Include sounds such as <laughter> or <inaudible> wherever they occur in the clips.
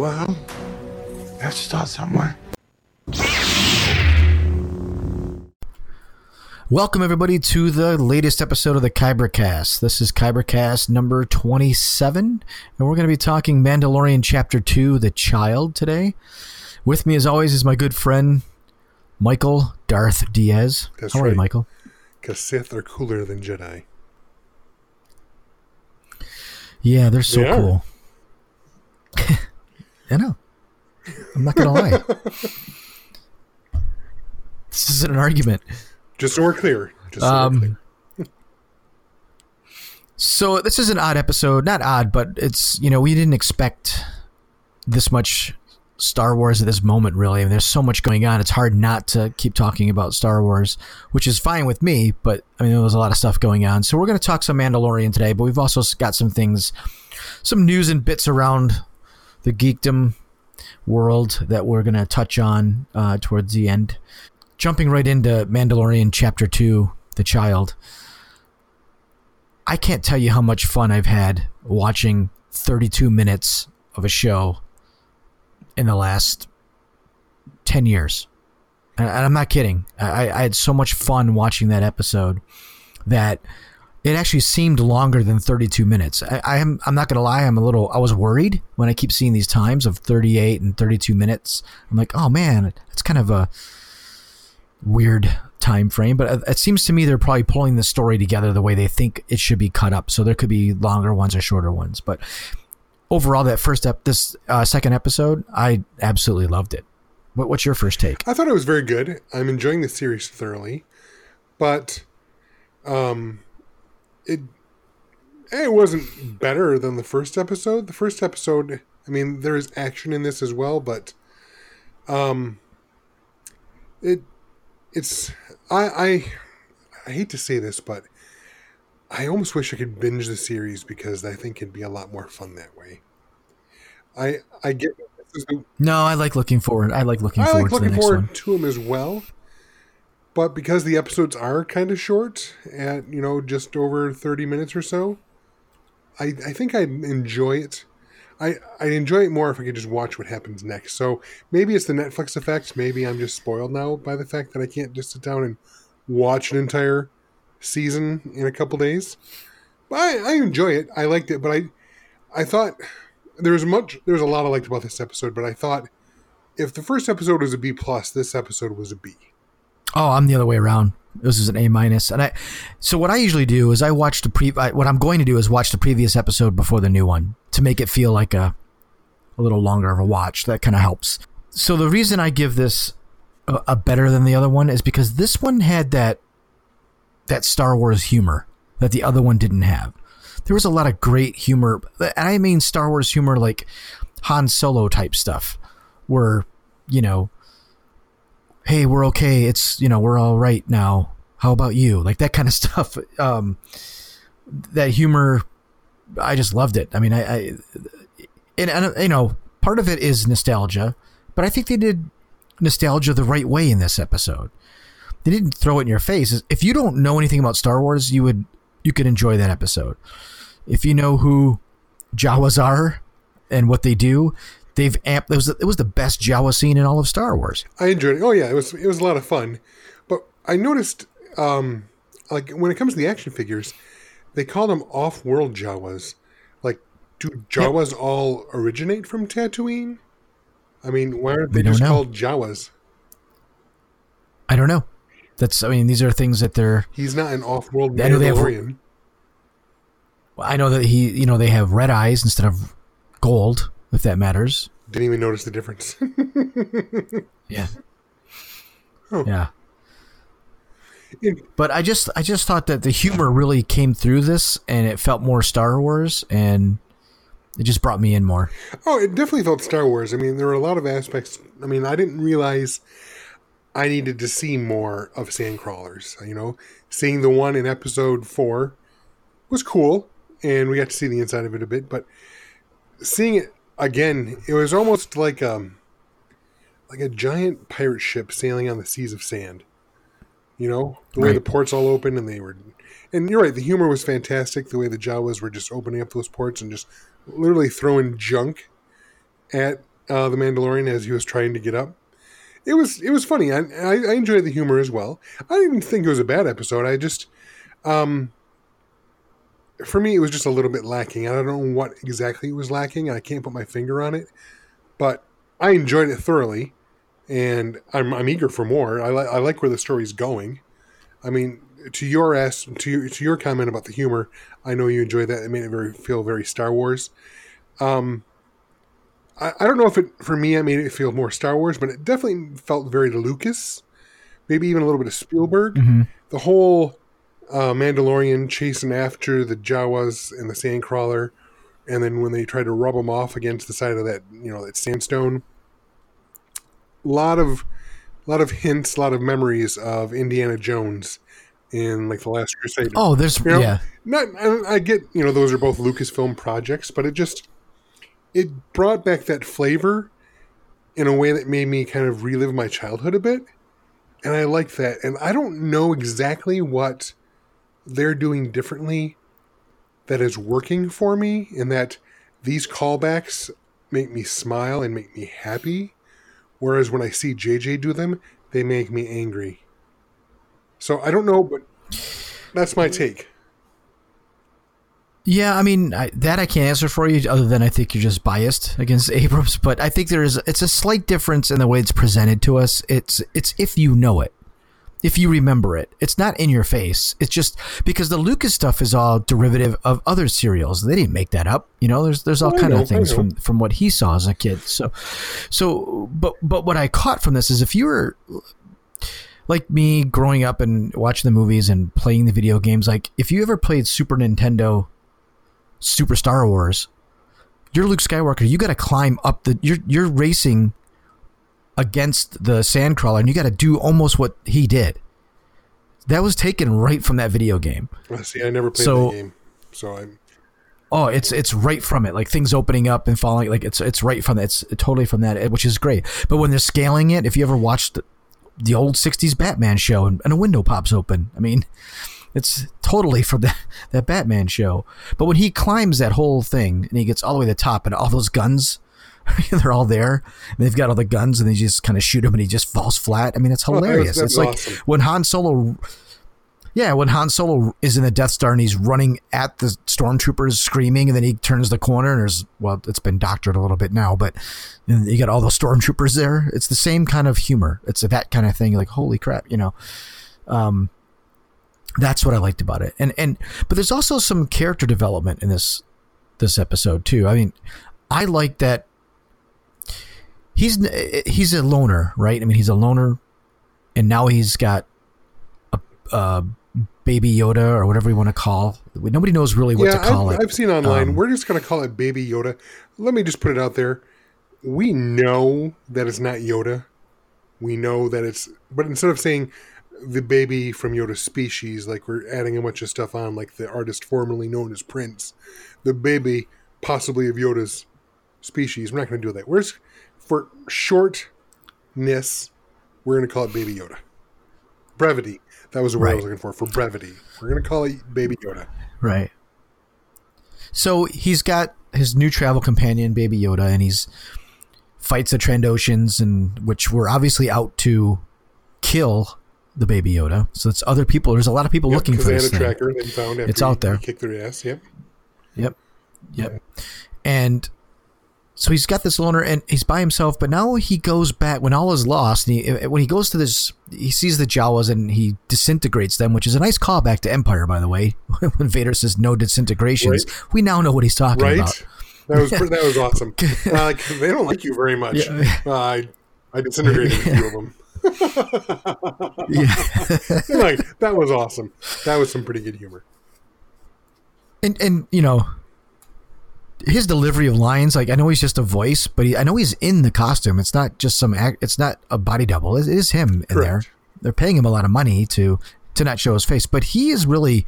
Well, let's start somewhere. Welcome, everybody, to the latest episode of the Kybercast. This is Kybercast number 27, and we're going to be talking Mandalorian Chapter 2, The Child, today. With me, as always, is my good friend, Michael Darth Diaz. That's How are you, right. Michael? Because Sith are cooler than Jedi. Yeah, they're so They cool. <laughs> I know. I'm not to lie. this isn't an argument. Just so we're clear. Just so Um, we're clear. So this is an odd episode. Not odd, but it's you know we didn't expect this much Star Wars at this moment. Really, I mean, there's so much going on. It's hard not to keep talking about Star Wars, which is fine with me. But I mean, there was a lot of stuff going on. So we're going to talk some Mandalorian today, but we've also got some things, some news and bits around the geekdom world that we're going to touch on uh, towards the end. Jumping right into Mandalorian Chapter Two, The Child. I can't tell you how much fun I've had watching 32 minutes of a show in the last 10 years. And I'm not kidding. I, I had so much fun watching that episode that it actually seemed longer than 32 minutes. I, I am, I'm not going to lie. I'm a little, I was worried when I keep seeing these times of 38 and 32 minutes. I'm like, oh man, it's kind of a weird time frame, but it- seems to me they're probably pulling the story together the way they think it should be cut up. So there could be longer ones or shorter ones, but overall, that first ep, this uh, second episode, I absolutely loved it. What, what's your first take? I thought it was very good. I'm enjoying the series thoroughly, but um, it it wasn't better than the first episode. The first episode, I mean, there is action in this as well, but um, it it's I I I hate to say this, but I almost wish I could binge the series because I think it'd be a lot more fun that way. I I get this is the- No, I like looking forward. I like looking I forward like to the looking next forward one. to them as well. But because the episodes are kind of short, at you know just over thirty minutes or so, I I think I'd enjoy it. I I enjoy it more if I could just watch what happens next. So maybe it's the Netflix effect. Maybe I'm just spoiled now by the fact that I can't just sit down and watch an entire season in a couple days. But I, I enjoy it. I liked it, but I I thought there was much there was a lot I liked about this episode, but I thought if the first episode was a B plus, this episode was a B. Oh, I'm the other way around. This is an A minus, and I. So what I usually do is I watch the pre. I, what I'm going to do is watch the previous episode before the new one to make it feel like a, a little longer of a watch. That kind of helps. So the reason I give this a, a better than the other one is because this one had that, that Star Wars humor that the other one didn't have. There was a lot of great humor, and I mean Star Wars humor like Han Solo type stuff, where you know hey we're okay. It's you know we're all right now. How about you? Like that kind of <laughs> stuff um that humor i just loved it. I mean i, I and, and you know part of it is nostalgia but i think they did nostalgia the right way in this episode. They didn't throw it in your face. If you don't know anything about star wars you would you could enjoy that episode. If you know who jawas are and what they do they've amped it was, it was the best jawa scene in all of star wars I enjoyed it. Oh yeah, it was it was a lot of fun. But I noticed, um, like when it comes to the action figures, they call them off-world Jawas. Like, do Jawas all originate from Tatooine? I mean, why aren't they, just know. called Jawas? I don't know. That's I mean these are things that they're He's not an off-world I know they have- Mandalorian. I know that he you know they have red eyes instead of gold if that matters. Didn't even notice the difference. <laughs> Yeah. Oh. Yeah. But I just I just thought that the humor really came through this and it felt more Star Wars and It just brought me in more. Oh, it definitely felt Star Wars. I mean, there were a lot of aspects. I mean, I didn't realize I needed to see more of Sandcrawlers. You know, seeing the one in episode four was cool, and we got to see the inside of it a bit. But seeing it again, it was almost like um like a giant pirate ship sailing on the seas of sand. You know, the way Right. the ports all open and they were, and you're right. The humor was fantastic. The way the Jawas were just opening up those ports and just literally throwing junk at uh, the Mandalorian as he was trying to get up. It was it was funny. I, I I enjoyed the humor as well. I didn't think it was a bad episode. I just, um, for me, it was just a little bit lacking. I don't know what exactly it was lacking. I can't put my finger on it, but I enjoyed it thoroughly, and I'm I'm eager for more. I like I like where the story's going. I mean, to your ass to your, to your comment about the humor, I know you enjoyed that. It made it very feel very Star Wars. Um, I, I don't know if it for me it made it feel more Star Wars, but it definitely felt very Lucas, maybe even a little bit of Spielberg. Mhm. The whole uh, Mandalorian chasing after the Jawas and the Sandcrawler, and then when they try to rub them off against the side of that you know that sandstone. A lot of, lot of hints, a lot of memories of Indiana Jones in like the Last Crusade. Oh, there's You know, yeah. not I, I get you know those are both Lucasfilm projects, but it just it brought back that flavor in a way that made me kind of relive my childhood a bit, and I like that. And I don't know exactly what they're doing differently that is working for me, and that these callbacks make me smile and make me happy, whereas when I see JJ do them, they make me angry. So I don't know, but that's my take. Yeah, I mean I, that I can't answer for you, other than I think you're just biased against <laughs> Abrams. But I think there is it's a slight difference in the way it's presented to us. It's it's if you know it, if you remember it. It's not in your face. It's just because the Lucas stuff is all derivative of other serials. They didn't make that up. You know, there's there's all I kind know, of things from from what he saw as a kid. So, so but but what I caught from this is if you were like me growing up and watching the movies and playing the video games, like if you ever played Super Nintendo Super Star Wars, you're Luke Skywalker. You got to climb up the. You're you're racing against the Sandcrawler, and you got to do almost what he did. That was taken right from that video game. Uh, See, I never played So- the game, so I'm. Oh, it's it's right from it, like things opening up and falling. Like it's it's right from that. It's totally from that, which is great. But when they're scaling it, if you ever watched the, the old '60s Batman show and, and a window pops open, I mean, it's totally from that that Batman show. But when he climbs that whole thing and he gets all the way to the top, and all those guns, <laughs> they're all there, and they've got all the guns, and they just kind of shoot him, and he just falls flat. I mean, it's Oh, hilarious. it's was like awesome. when Han Solo yeah, when Han Solo is in the Death Star and he's running at the stormtroopers screaming, and then he turns the corner and there's well, it's been doctored a little bit now, but you got all those stormtroopers there. It's the same kind of humor. It's that kind of thing. Like holy crap, you know. Um, that's what I liked about it, and and but there's also some character development in this this episode too. I mean, I like that he's he's a loner, right? I mean, he's a loner, and now he's got a, a baby Yoda or whatever you want to call. Nobody knows really what yeah, to call I've, it. I've seen online. Um, We're just going to call it Baby Yoda. Let me just put it out there. We know that it's not Yoda. We know that it's, but instead of saying the baby from Yoda's species, like we're adding a bunch of stuff on, like the artist formerly known as Prince, the baby possibly of Yoda's species. We're not going to do that. We're just, for shortness, we're going to call it Baby Yoda. Brevity. That was the word I was looking for. For brevity, we're going to call it Baby Yoda. Right. So he's got his new travel companion, Baby Yoda, and he's fights the Trandoshans, and which were obviously out to kill the Baby Yoda. So it's other people. There's a lot of people looking for they had this a thing. tracker they found It's out there. Kick their ass. Yep. Yep. Yep. And so he's got this loner and he's by himself, but now he goes back when all is lost. And he, when he goes to this, he sees the Jawas and he disintegrates them, which is a nice callback to Empire, by the way. <laughs> when Vader says no disintegrations, Right. we now know what he's talking Right. about. That was that was awesome. <laughs> Uh, like, they don't like you very much. Yeah. Uh, I I disintegrated a few of them. <laughs> Yeah. like that was awesome. That was some pretty good humor. and and you know his delivery of lines, like I know he's just a voice, but he, I know he's in the costume. It's not just some act. It's not a body double. It is him in there. They're paying him a lot of money to to not show his face, but he is really.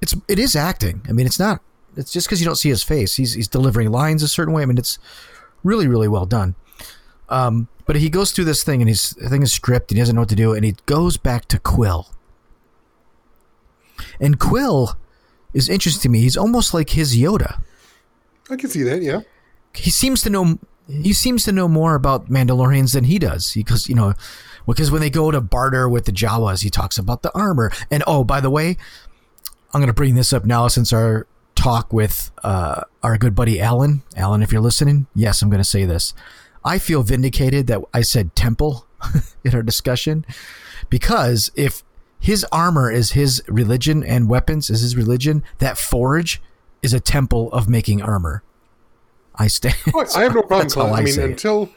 It's it is acting. I mean, it's not. It's just because you don't see his face. He's he's delivering lines a certain way. I mean, it's really really well done. Um, but he goes through this thing and he's the thing is stripped and he doesn't know what to do and he goes back to Kuiil. And Kuiil is interesting to me. He's almost like his Yoda. I can see that. Yeah. He seems to know he seems to know more about Mandalorians than he does. Because you know, because when they go to barter with the Jawas, he talks about the armor. And oh, by the way, I'm going to bring this up now since our talk with uh, our good buddy Alan. Alan, if you're listening, yes, I'm going to say this. I feel vindicated that I said temple <laughs> in our discussion because if his armor is his religion and weapons is his religion, that forge is a temple of making armor. I stand. Oh, I have no <laughs> problem. That's I, I mean, it. until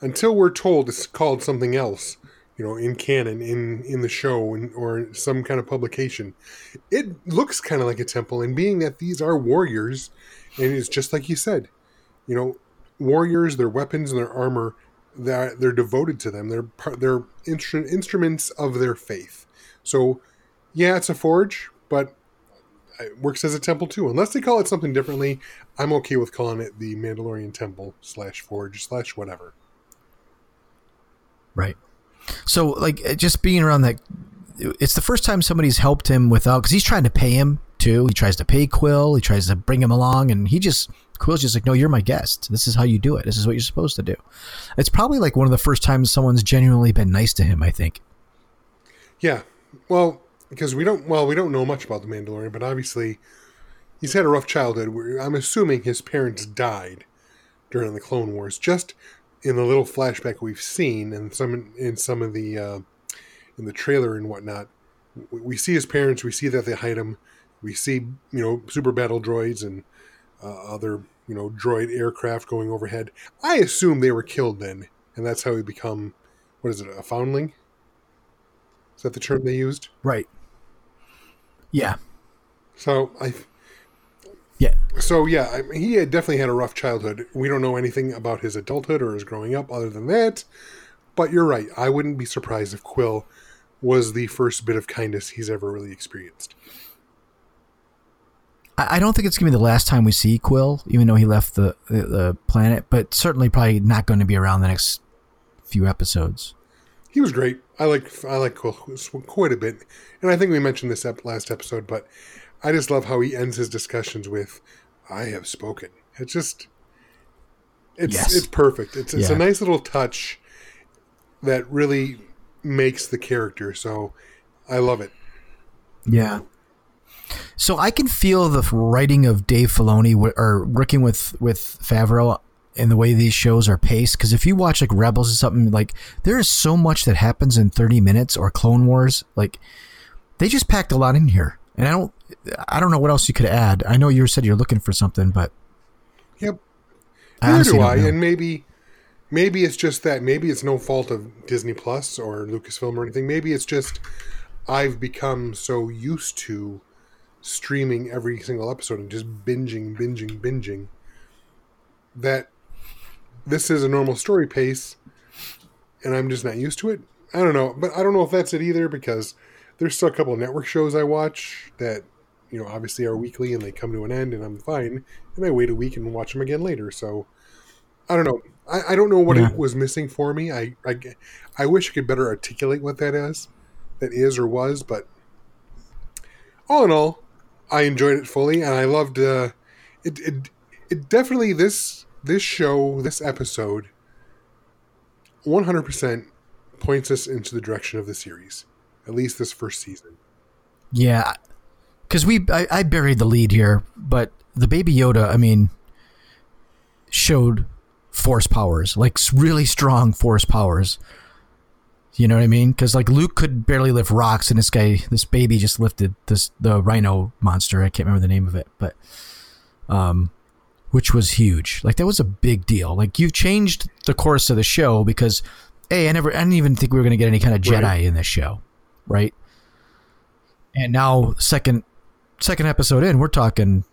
until we're told it's called something else, you know, in canon, in in the show, in, or some kind of publication, it looks kind of like a temple. And being that these are warriors, and it's just like you said, you know, warriors, their weapons and their armor, that they're devoted to them. They're they're instru- instruments of their faith. So, yeah, it's a forge, but it works as a temple too. Unless they call it something differently, I'm okay with calling it the Mandalorian Temple slash Forge slash whatever. Right. So, like, uh, just being around that, it's the first time somebody's helped him without, because he's trying to pay him too. He tries to pay Kuiil, he tries to bring him along, and he just, Kuiil's just like, no, you're my guest. This is how you do it. This is what you're supposed to do. It's probably like one of the first times someone's genuinely been nice to him, I think. Yeah, well, because we don't well we don't know much about the Mandalorian, but obviously he's had a rough childhood. I'm assuming his parents died during the Clone Wars. Just in the little flashback we've seen, and some in some of the uh, in the trailer and whatnot, we- see his parents. We see that they hide him. We see you know super battle droids and uh, other you know droid aircraft going overhead. I assume they were killed then, and that's how he become what is it a foundling? Is that the term they used? Right. Yeah. So I Yeah. So yeah, I mean, he had definitely had a rough childhood. We don't know anything about his adulthood or his growing up other than that. But you're right. I wouldn't be surprised if Kuiil was the first bit of kindness he's ever really experienced. I don't think it's going to be the last time we see Kuiil, even though he left the, the, the planet, but certainly probably not going to be around the next few episodes. He was great. I like I like Kuiil quite a bit, and I think we mentioned this ep- last episode. But I just love how he ends his discussions with "I have spoken." It's just it's Yes. it's perfect. It's it's a nice little touch that really makes the character. So I love it. Yeah. So I can feel the writing of Dave Filoni or working with with Favreau in the way these shows are paced. Because if you watch like Rebels or something, like there is so much that happens in thirty minutes, or Clone Wars, like they just packed a lot in here. And I don't, I don't know what else you could add. I know you said you're looking for something, but Yep. I Neither do I, know. and maybe maybe it's just that. Maybe it's no fault of Disney Plus or Lucasfilm or anything. Maybe it's just I've become so used to streaming every single episode and just binging, binging, binging that this is a normal story pace, and I'm just not used to it. I don't know, but I don't know if that's it either because there's still a couple of network shows I watch that you know obviously are weekly and they come to an end and I'm fine, and I wait a week and watch them again later. So I don't know. I, I don't know what Yeah. it was missing for me. I, I I wish I could better articulate what that is, that is or was, but all in all, I enjoyed it fully, and I loved. Uh, it, it it definitely this this show this episode, one hundred percent points us into the direction of the series, at least this first season. Yeah, because we I, I buried the lead here, but the Baby Yoda, I mean, showed force powers, like really strong force powers. You know what I mean? Because like Luke could barely lift rocks, and this guy, this baby, just lifted this the Rhino monster. I can't remember the name of it, but um, which was huge. Like that was a big deal. Like you changed the course of the show because, hey, I never, I didn't even think we were gonna get any kind of Jedi Right. in this show, right? And now second second episode in, we're talking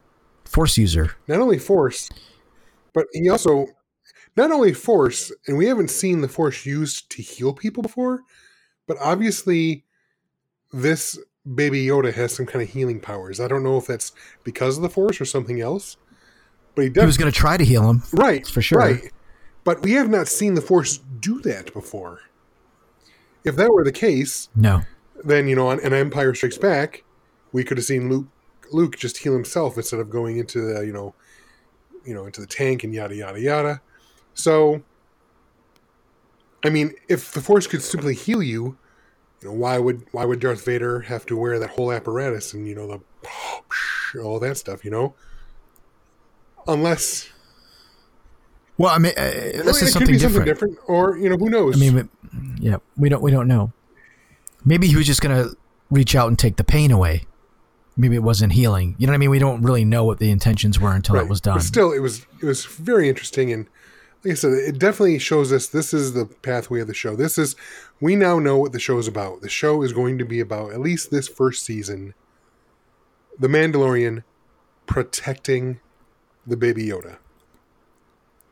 force user. not only force, but he also not only force, and we haven't seen the force used to heal people before, but obviously this baby Yoda has some kind of healing powers. I don't know if that's because of the force or something else. But he He was going to try to heal him. right for sure. Right. But we have not seen the force do that before. If that were the case, No. then you know on an Empire Strikes Back, we could have seen Luke Luke just heal himself instead of going into the you know you know into the tank and yada yada yada. So I mean, if the Force could simply heal you, you know, why would why would Darth Vader have to wear that whole apparatus and you know the all that stuff, you know? Unless Well, I mean, uh, this is could something be different. something different, or you know, who knows? I mean, we, yeah, we don't we don't know. Maybe he was just going to reach out and take the pain away. Maybe it wasn't healing. You know what I mean? We don't really know what the intentions were until Right. it was done. But still, it was it was very interesting, and like I said, it definitely shows us this is the pathway of the show. This is we now know what the show is about. The show is going to be about at least this first season, the Mandalorian protecting the baby Yoda.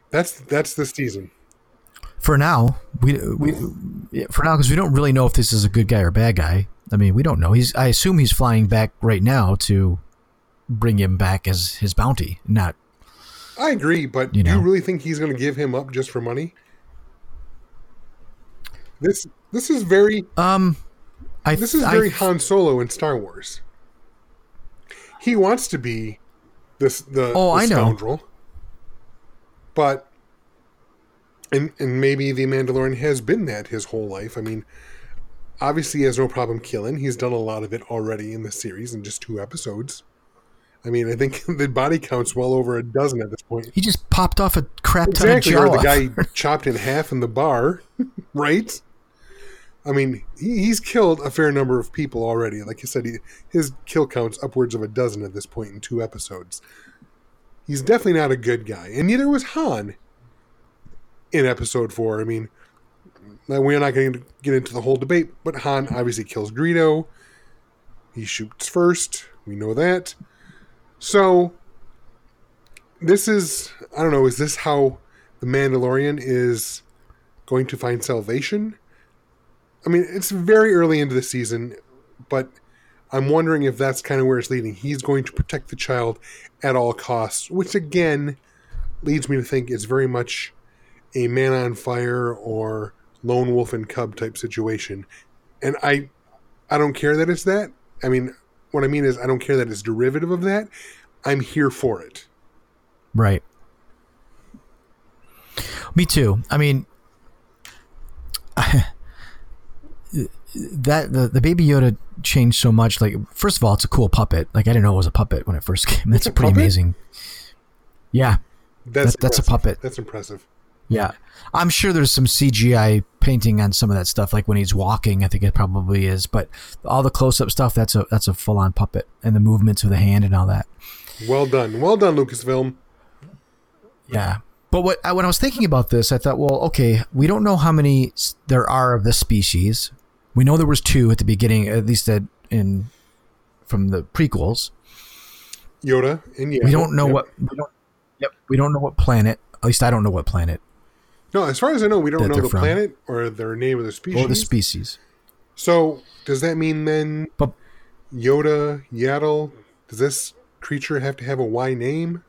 That's that's this season. for now, we we for now because we don't really know if this is a good guy or bad guy. I mean, we don't know. He's I assume he's flying back right now to bring him back as his bounty, not I agree, but You do you really think he's going to give him up just for money? This this is very um. I This is I- very Han Solo in Star Wars. He wants to be this the, Oh, the I know. scoundrel, but and and maybe the Mandalorian has been that his whole life. I mean, obviously he has no problem killing. He's done a lot of it already in the series in just two episodes. I mean, I think <laughs> the body count's well over a dozen at this point. he just popped off a crap ton Exactly, of or the guy chopped in half in the bar, <laughs> right? I mean, he, he's killed a fair number of people already. Like you said, he, his kill count's upwards of a dozen at this point in two episodes. He's definitely not a good guy, and neither was Han in episode four. I mean, we're not going to get into the whole debate, but Han obviously kills Greedo. He shoots first. We know that. So this is I don't know, is this how the Mandalorian is going to find salvation? I mean, it's very early into the season, but I'm wondering if that's kind of where it's leading. He's going to protect the child at all costs, which again leads me to think it's very much a man on fire or lone wolf and cub type situation. And I I don't care that it's that. I mean, what I mean is I don't care that it's derivative of that. I'm here for it. Right. Me too. I mean, that the, the baby Yoda changed so much. Like, first of all, it's a cool puppet. Like, I didn't know it was a puppet when it first <laughs> came. That's a pretty puppet? amazing. Yeah, That's That- that's a puppet. That's impressive. yeah. I'm sure there's some CGI painting on some of that stuff. Like when he's walking, I think it probably is. But all the close up stuff, that's a that's a full on puppet, and the movements of the hand and all that. Well done. Well done, Lucasfilm. Yeah. But what I, when I was thinking about this, I thought, well, okay, we don't know how many there are of this species. We know there was two at the beginning, at least at, in from the prequels. Yoda and yeah. we don't know Yep. what. We don't, yep. We don't know what planet. At least I don't know what planet No, as far as I know, we don't know the from. planet or their name of the species. or the species. so does that mean then But Yoda, Yaddle, does this creature have to have a Y name?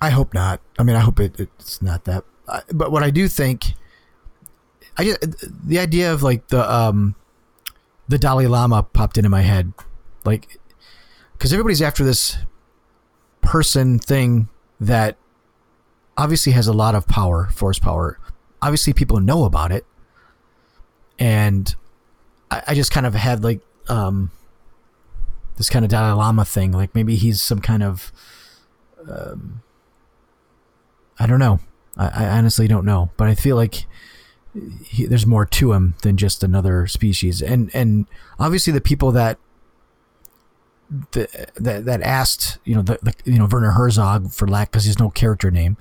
I hope not. I mean, I hope it, it's not that. I- But what I do think, I just, the idea of like the um, the Dalai Lama popped into my head, like, because everybody's after this person thing that obviously has a lot of power, force power. Obviously, people know about it, and I, I just kind of had like um, this kind of Dalai Lama thing. Like maybe he's some kind of um, I don't know. I, I honestly don't know, but I feel like he, there's more to him than just another species. And and obviously the people that the, that that asked, you know, the, the you know Werner Herzog for lack because he's no character name.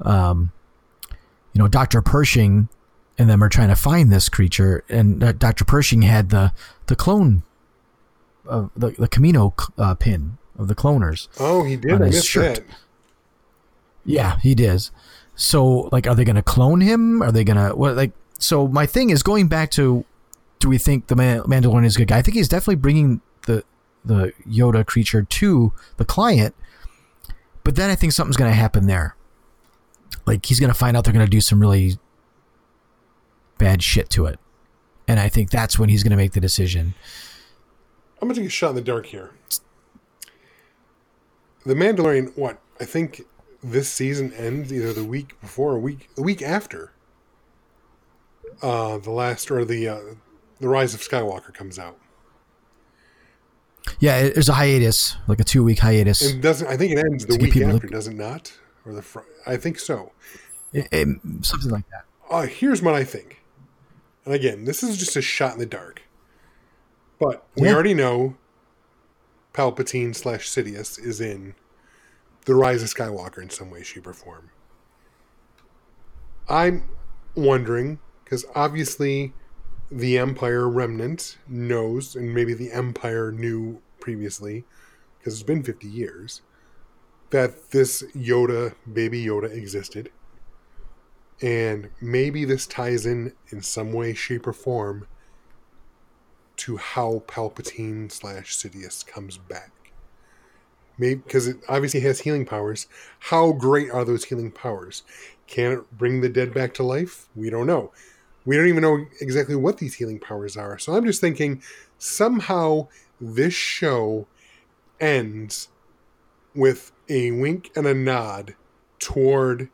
Um, you know, Doctor Pershing and them are trying to find this creature, and uh, Doctor Pershing had the the clone of the the Kamino uh, pin of the cloners. Oh, he did. On his shirt. that. Yeah, he does. So, like, are they going to clone him? Are they going to what? Like, so my thing is going back to, do we think the Mandalorian is a good guy? I think he's definitely bringing the the Yoda creature to the client, but then I think something's going to happen there. Like, he's going to find out they're going to do some really bad shit to it, and I think that's when he's going to make the decision. I'm gonna take a shot in the dark here. The Mandalorian, what? I think this season ends either the week before or week the week after. Uh, the last or the uh, the Rise of Skywalker comes out. Yeah, there's a hiatus, like a two week hiatus. And doesn't I think it ends the week after, does it not? Or the fr- I think so. It- it- something like that. Uh, here's what I think. And again, this is just a shot in the dark. But we Yeah. already know Palpatine slash Sidious is in The Rise of Skywalker in some way, shape, or form. I'm wondering, because obviously the Empire remnant knows, and maybe the Empire knew previously, because it's been 50 years, that this Yoda, baby Yoda, existed and maybe this ties in in some way shape or form to how palpatine slash sidious comes back maybe because it obviously has healing powers. How great are those healing powers? Can it bring the dead back to life? We don't know. We don't even know exactly what these healing powers are. So i'm just thinking somehow this show ends with a wink and a nod toward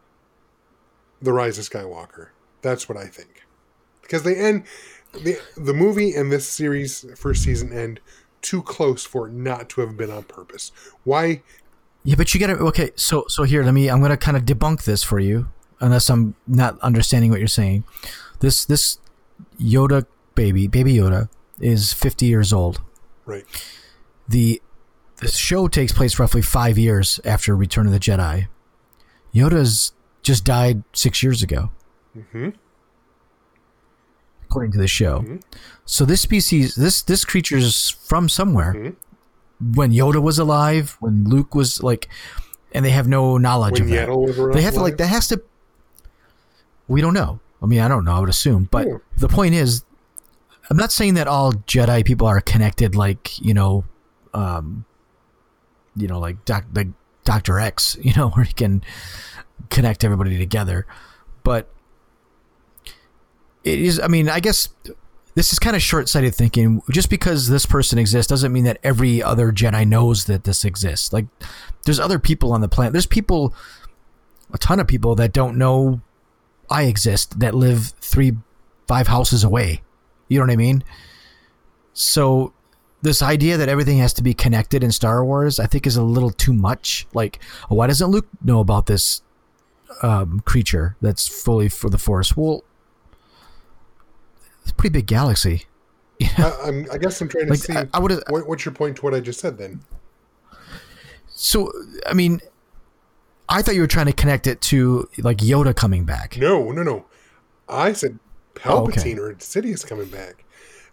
the Rise of Skywalker. That's what I think. Because they end the the movie and this series first season end too close for it not to have been on purpose. Why? Yeah, but you gotta okay. So so here, let me. I'm gonna kind of debunk this for you, unless I'm not understanding what you're saying. This this Yoda baby, baby Yoda, is 50 years old. Right. The the show takes place roughly five years after Return of the Jedi. Yoda's just died six years ago, hmm according to the show. Mhm. So this species, this this creature's from somewhere. Mhm. When Yoda was alive, when Luke was like, and they have no knowledge When of that. Yaddle around. they have to like that has to we don't know i mean i don't know i would assume but Yeah. the point is i'm not saying that all jedi people are connected like you know um you know like doc like dr x <laughs> you know where he can connect everybody together but it is i mean i guess this is kind of short-sighted thinking just because this person exists doesn't mean that every other jedi knows that this exists like there's other people on the planet there's people a ton of people that don't know I exist that live three, five houses away. You know what I mean? So this idea that everything has to be connected in Star Wars, I think, is a little too much. Like, why doesn't Luke know about this um, creature that's fully for the Force? Well, it's a pretty big galaxy. <laughs> I, I'm, I guess I'm trying to Like, see. I, I would what, what's your point to what I just said then? So, I mean, I thought you were trying to connect it to like Yoda coming back. No, no, no. I said Oh, okay. Palpatine or Sidious coming back.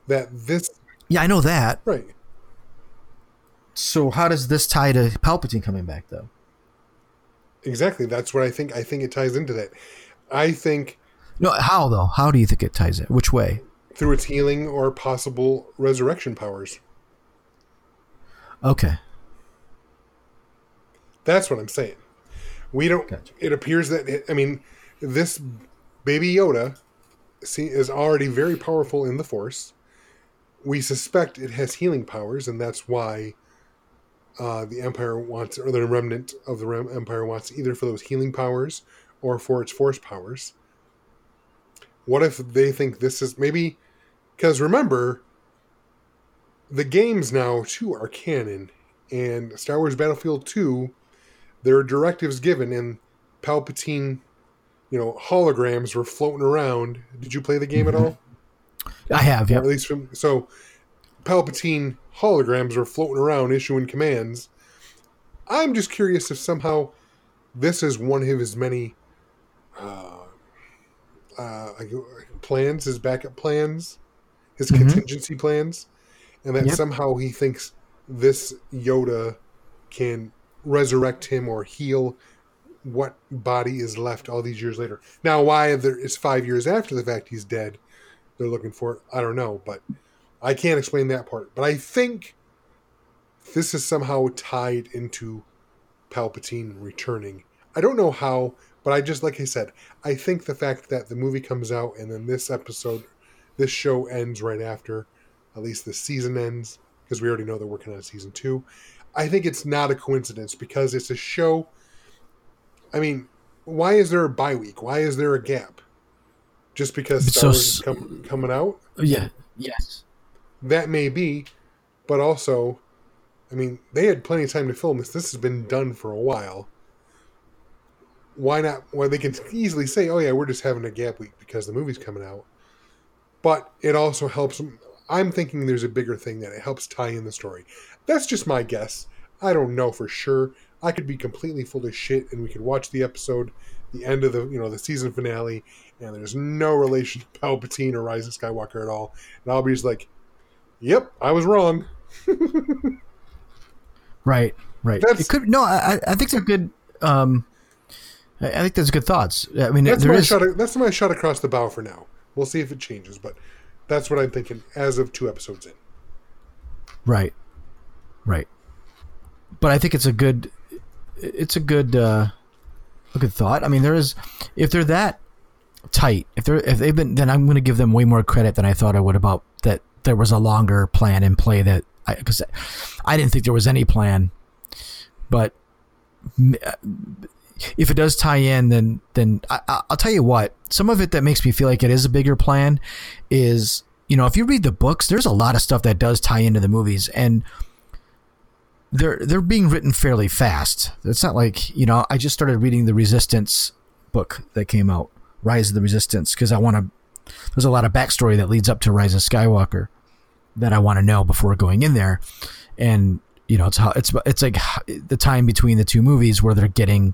That this Yeah, I know that. right. So, how does this tie to Palpatine coming back, though? Exactly. That's what I think. I think it ties into that. I think No, how though? How do you think it ties in? Which way? through its healing or possible resurrection powers. Okay. That's what I'm saying. We don't. Gotcha. It appears that it, I mean, this baby Yoda see, is already very powerful in the Force. We suspect it has healing powers, and that's why uh, the Empire wants, or the remnant of the Rem- Empire wants, either for those healing powers or for its Force powers. What if they think this is maybe? Because remember, the games now too are canon, and Star Wars Battlefield Two there are directives given and palpatine you know holograms were floating around did you play the game at all I have, yeah. at least from so palpatine holograms were floating around issuing commands i'm just curious if somehow this is one of his many uh, uh, plans his backup plans his Mhm. contingency plans and that Yep. somehow he thinks this yoda can resurrect him or heal what body is left all these years later. Now, why there is five years after the fact he's dead, they're looking for it. I don't know, but I can't explain that part. But I think this is somehow tied into Palpatine returning. I don't know how, but I just like I said, I think the fact that the movie comes out and then this episode, this show ends right after, at least the season ends because we already know they're working on season two. I think it's not a coincidence because it's a show. I mean, why is there a bye week? Why is there a gap? Just because Star so Wars is com- coming out? Yeah. Yes. That may be, but also, I mean, they had plenty of time to film this. This has been done for a while. Why not? Well, they can easily say, "Oh yeah, we're just having a gap week because the movie's coming out." But it also helps. I'm thinking there's a bigger thing that it helps tie in the story. That's just my guess. I don't know for sure. I could be completely full of shit, and we could watch the episode, the end of the you know the season finale, and there's no relation to Palpatine or Rise of Skywalker at all, and I'll be just like, "Yep, I was wrong." <laughs> Right. Right. That's- it could no. I I- I think they're good. Um, I think that's good thoughts. I mean, That's there my is shot. That's my shot across the bow for now. We'll see if it changes, but that's what I'm thinking as of two episodes in. right. Right. But I think it's a good. It's a good. Uh, a good thought. I mean, there is. If they're that tight, if they're if they've been, then I'm going to give them way more credit than I thought I would about that. There was a longer plan in play that I because I didn't think there was any plan, but if it does tie in, then then I, I- I'll tell you what. Some of it that makes me feel like it is a bigger plan is you know if you read the books, there's a lot of stuff that does tie into the movies, and they're they're being written fairly fast. It's not like you know I just started reading the Resistance book that came out, Rise of the Resistance, because I want to. There's a lot of backstory that leads up to Rise of Skywalker that I want to know before going in there, and you know it's how it's it's like the time between the two movies where they're getting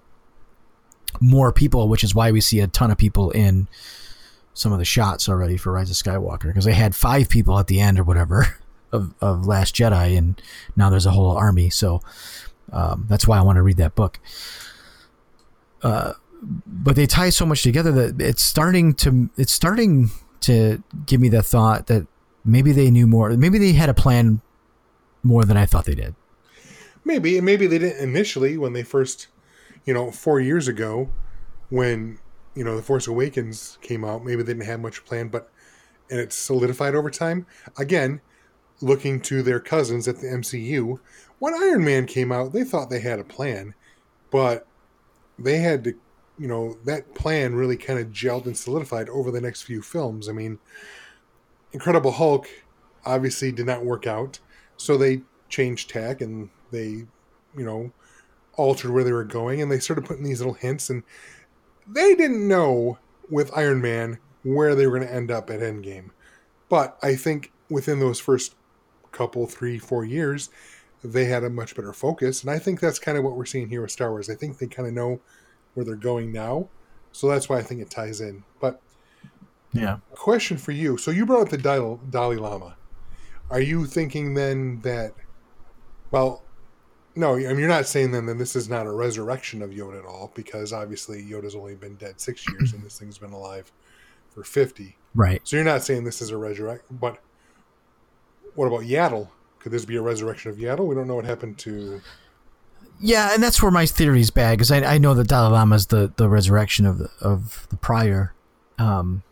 more people, which is why we see a ton of people in some of the shots already for Rise of Skywalker because they had five people at the end or whatever <laughs> of, of Last Jedi, and now there's a whole army. So um, that's why I want to read that book. Uh, but they tie so much together that it's starting to it's starting to give me the thought that maybe they knew more. Maybe they had a plan more than I thought they did. Maybe, and maybe they didn't initially when they first, you know, four years ago, when you know the Force Awakens came out. Maybe they didn't have much planned, but and it's solidified over time. Again, looking to their cousins at the MCU, when Iron Man came out, they thought they had a plan, but they had to, you know, that plan really kind of gelled and solidified over the next few films. I mean, Incredible Hulk obviously did not work out, so they changed tack and they, you know, altered where they were going and they started putting these little hints and they didn't know with Iron Man where they were going to end up at Endgame. But I think within those first couple, three, four years, they had a much better focus. And I think that's kind of what we're seeing here with Star Wars. I think they kind of know where they're going now. So that's why I think it ties in. But Yeah. question for you. So you brought up the Dal- Dalai Lama. Are you thinking then that, well, no, I mean, you're not saying then that this is not a resurrection of Yoda at all, because obviously Yoda's only been dead six years and this thing's been alive for 50. Right. So you're not saying this is a resurrection, but what about Yaddle? Could this be a resurrection of Yaddle? We don't know what happened to. Yeah, and that's where my theory's bad because I, I know that Dalai Lama is the, the resurrection of the, of the prior, um,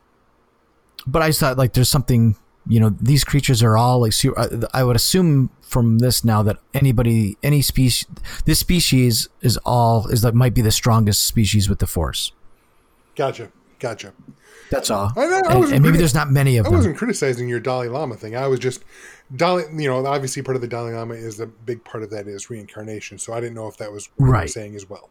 but I just thought like there's something you know these creatures are all like su- I, I would assume from this now that anybody any species this species is all is like might be the strongest species with the Force. Gotcha, gotcha. That's all, I- I and, and maybe there's not many of I them. I wasn't criticizing your Dalai Lama thing. I was just Dalai. You know, obviously part of the Dalai Lama is the big part of that is reincarnation. So I didn't know if that was what you were Right. saying as well.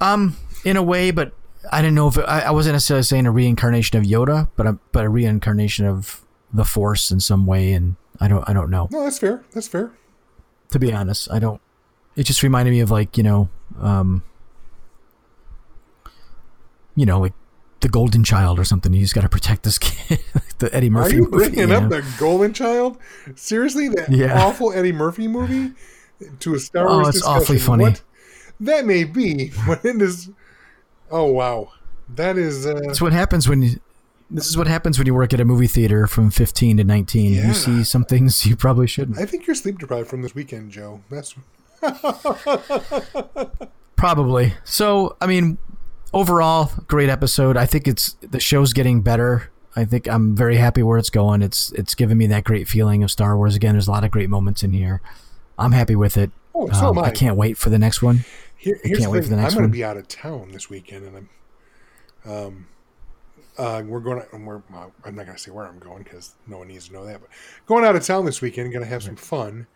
Um, in a way, but I didn't know if it, I, I wasn't necessarily saying a reincarnation of Yoda, but a, but a reincarnation of the Force in some way, and I don't I don't know. No, that's fair. That's fair. To be honest, I don't. It just reminded me of like you know, um, you know, like the Golden Child or something. You just got to protect this <laughs> kid, the Eddie Murphy. Are you movie. bringing you up the Golden Child? Seriously, that Yeah. <laughs> awful Eddie Murphy movie? to a Star Wars. Oh, it's discussion. awfully funny. What that may be, but it is. Oh wow, that is. Uh, That's what happens when you. This is what happens when you work at a movie theater from 15 to 19. Yeah. You see some things you probably shouldn't. I think you're sleep deprived from this weekend, Joe. That's <laughs> Probably. So, I mean, overall, great episode. I think it's the show's getting better. I think I'm very happy where it's going. It's it's giving me that great feeling of Star Wars again. There's a lot of great moments in here. I'm happy with it. Oh, so Um, am I. I can't wait for the next one. Here, here's can't the wait thing. for the next I'm going to be out of town this weekend, and I'm. Um, uh, we're going. To, we're. Well, I'm not going to say where I'm going because no one needs to know that. But going out of town this weekend, going to have some fun,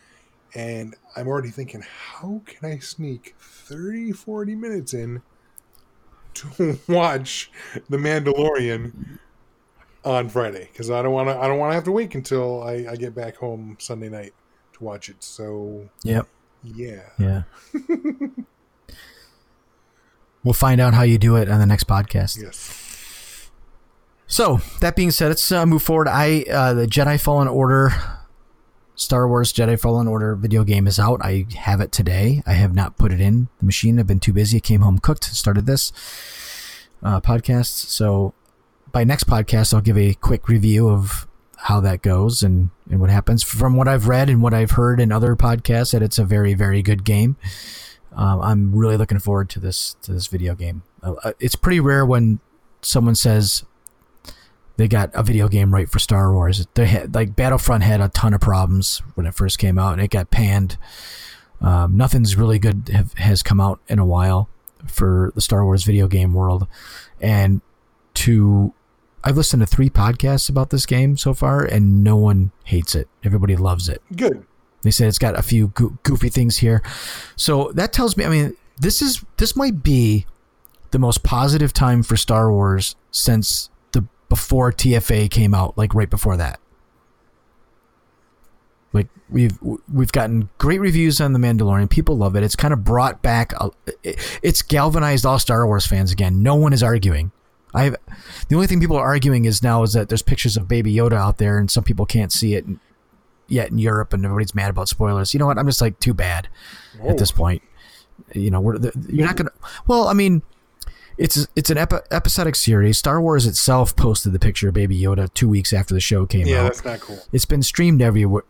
and I'm already thinking, how can I sneak 30, 40 minutes in to <laughs> watch The Mandalorian on Friday? Because I don't want to. I don't want to have to wait until I, I get back home Sunday night to watch it. So Yep. yeah. Yeah. <laughs> we'll find out how you do it on the next podcast. Yes. So that being said, let's uh, move forward. I uh, the Jedi Fallen Order, Star Wars Jedi Fallen Order video game is out. I have it today. I have not put it in the machine. I've been too busy. I came home cooked. Started this uh, podcast. So by next podcast, I'll give a quick review of how that goes and and what happens. From what I've read and what I've heard in other podcasts, that it's a very very good game. Um, I'm really looking forward to this to this video game. Uh, uh, it's pretty rare when someone says they got a video game right for Star Wars. They had like Battlefront had a ton of problems when it first came out, and it got panned. Um, nothing's really good have, has come out in a while for the Star Wars video game world, and to I've listened to three podcasts about this game so far, and no one hates it. Everybody loves it. Good. They said it's got a few goofy things here, so that tells me. I mean, this is this might be the most positive time for Star Wars since the before TFA came out, like right before that. Like we've we've gotten great reviews on the Mandalorian. People love it. It's kind of brought back. A, it- it's galvanized all Star Wars fans again. No one is arguing. I've the only thing people are arguing is now is that there's pictures of Baby Yoda out there, and some people can't see it yet in Europe, and everybody's mad about spoilers. You know what? I'm just like too bad at this point. You know, we're the, you're not gonna. Well, I mean, it's it's an epi- episodic series. Star Wars itself posted the picture of Baby Yoda two weeks after the show came Yeah, out. Yeah, that's not cool. It's been streamed everywhere.